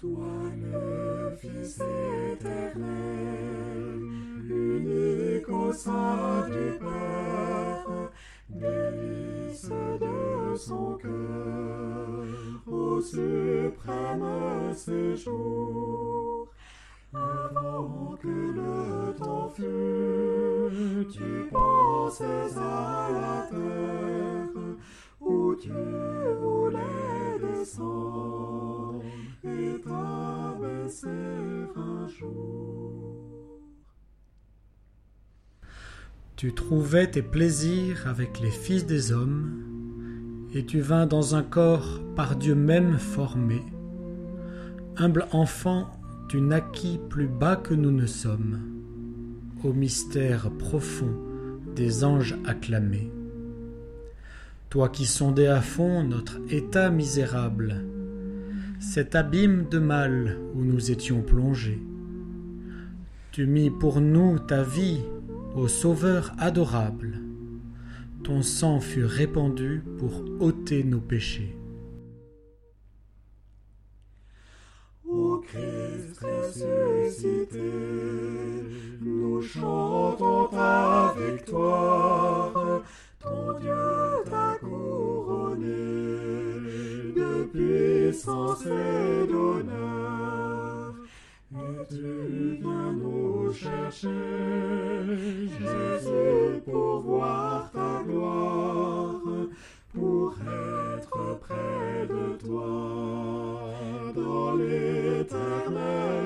Toi le Fils éternel, unique au sein du Père, délice de son cœur, au suprême séjour. Avant que le temps fût, tu pensais à la terre où tu voulais descendre Tu trouvais tes plaisirs avec les fils des hommes, et tu vins dans un corps par Dieu même formé. Humble enfant, tu naquis plus bas que nous ne sommes, au mystère profond des anges acclamés. Toi qui sondais à fond notre état misérable, cet abîme de mal où nous étions plongés, tu mis pour nous ta vie, ô Sauveur adorable. Ton sang fut répandu pour ôter nos péchés. Ô Christ ressuscité, nous chantons ta victoire, ton Dieu t'a couronné de puissance et d'honneur, et tu viens nous nous Jésus, pour voir ta gloire, pour être près de toi dans l'éternel.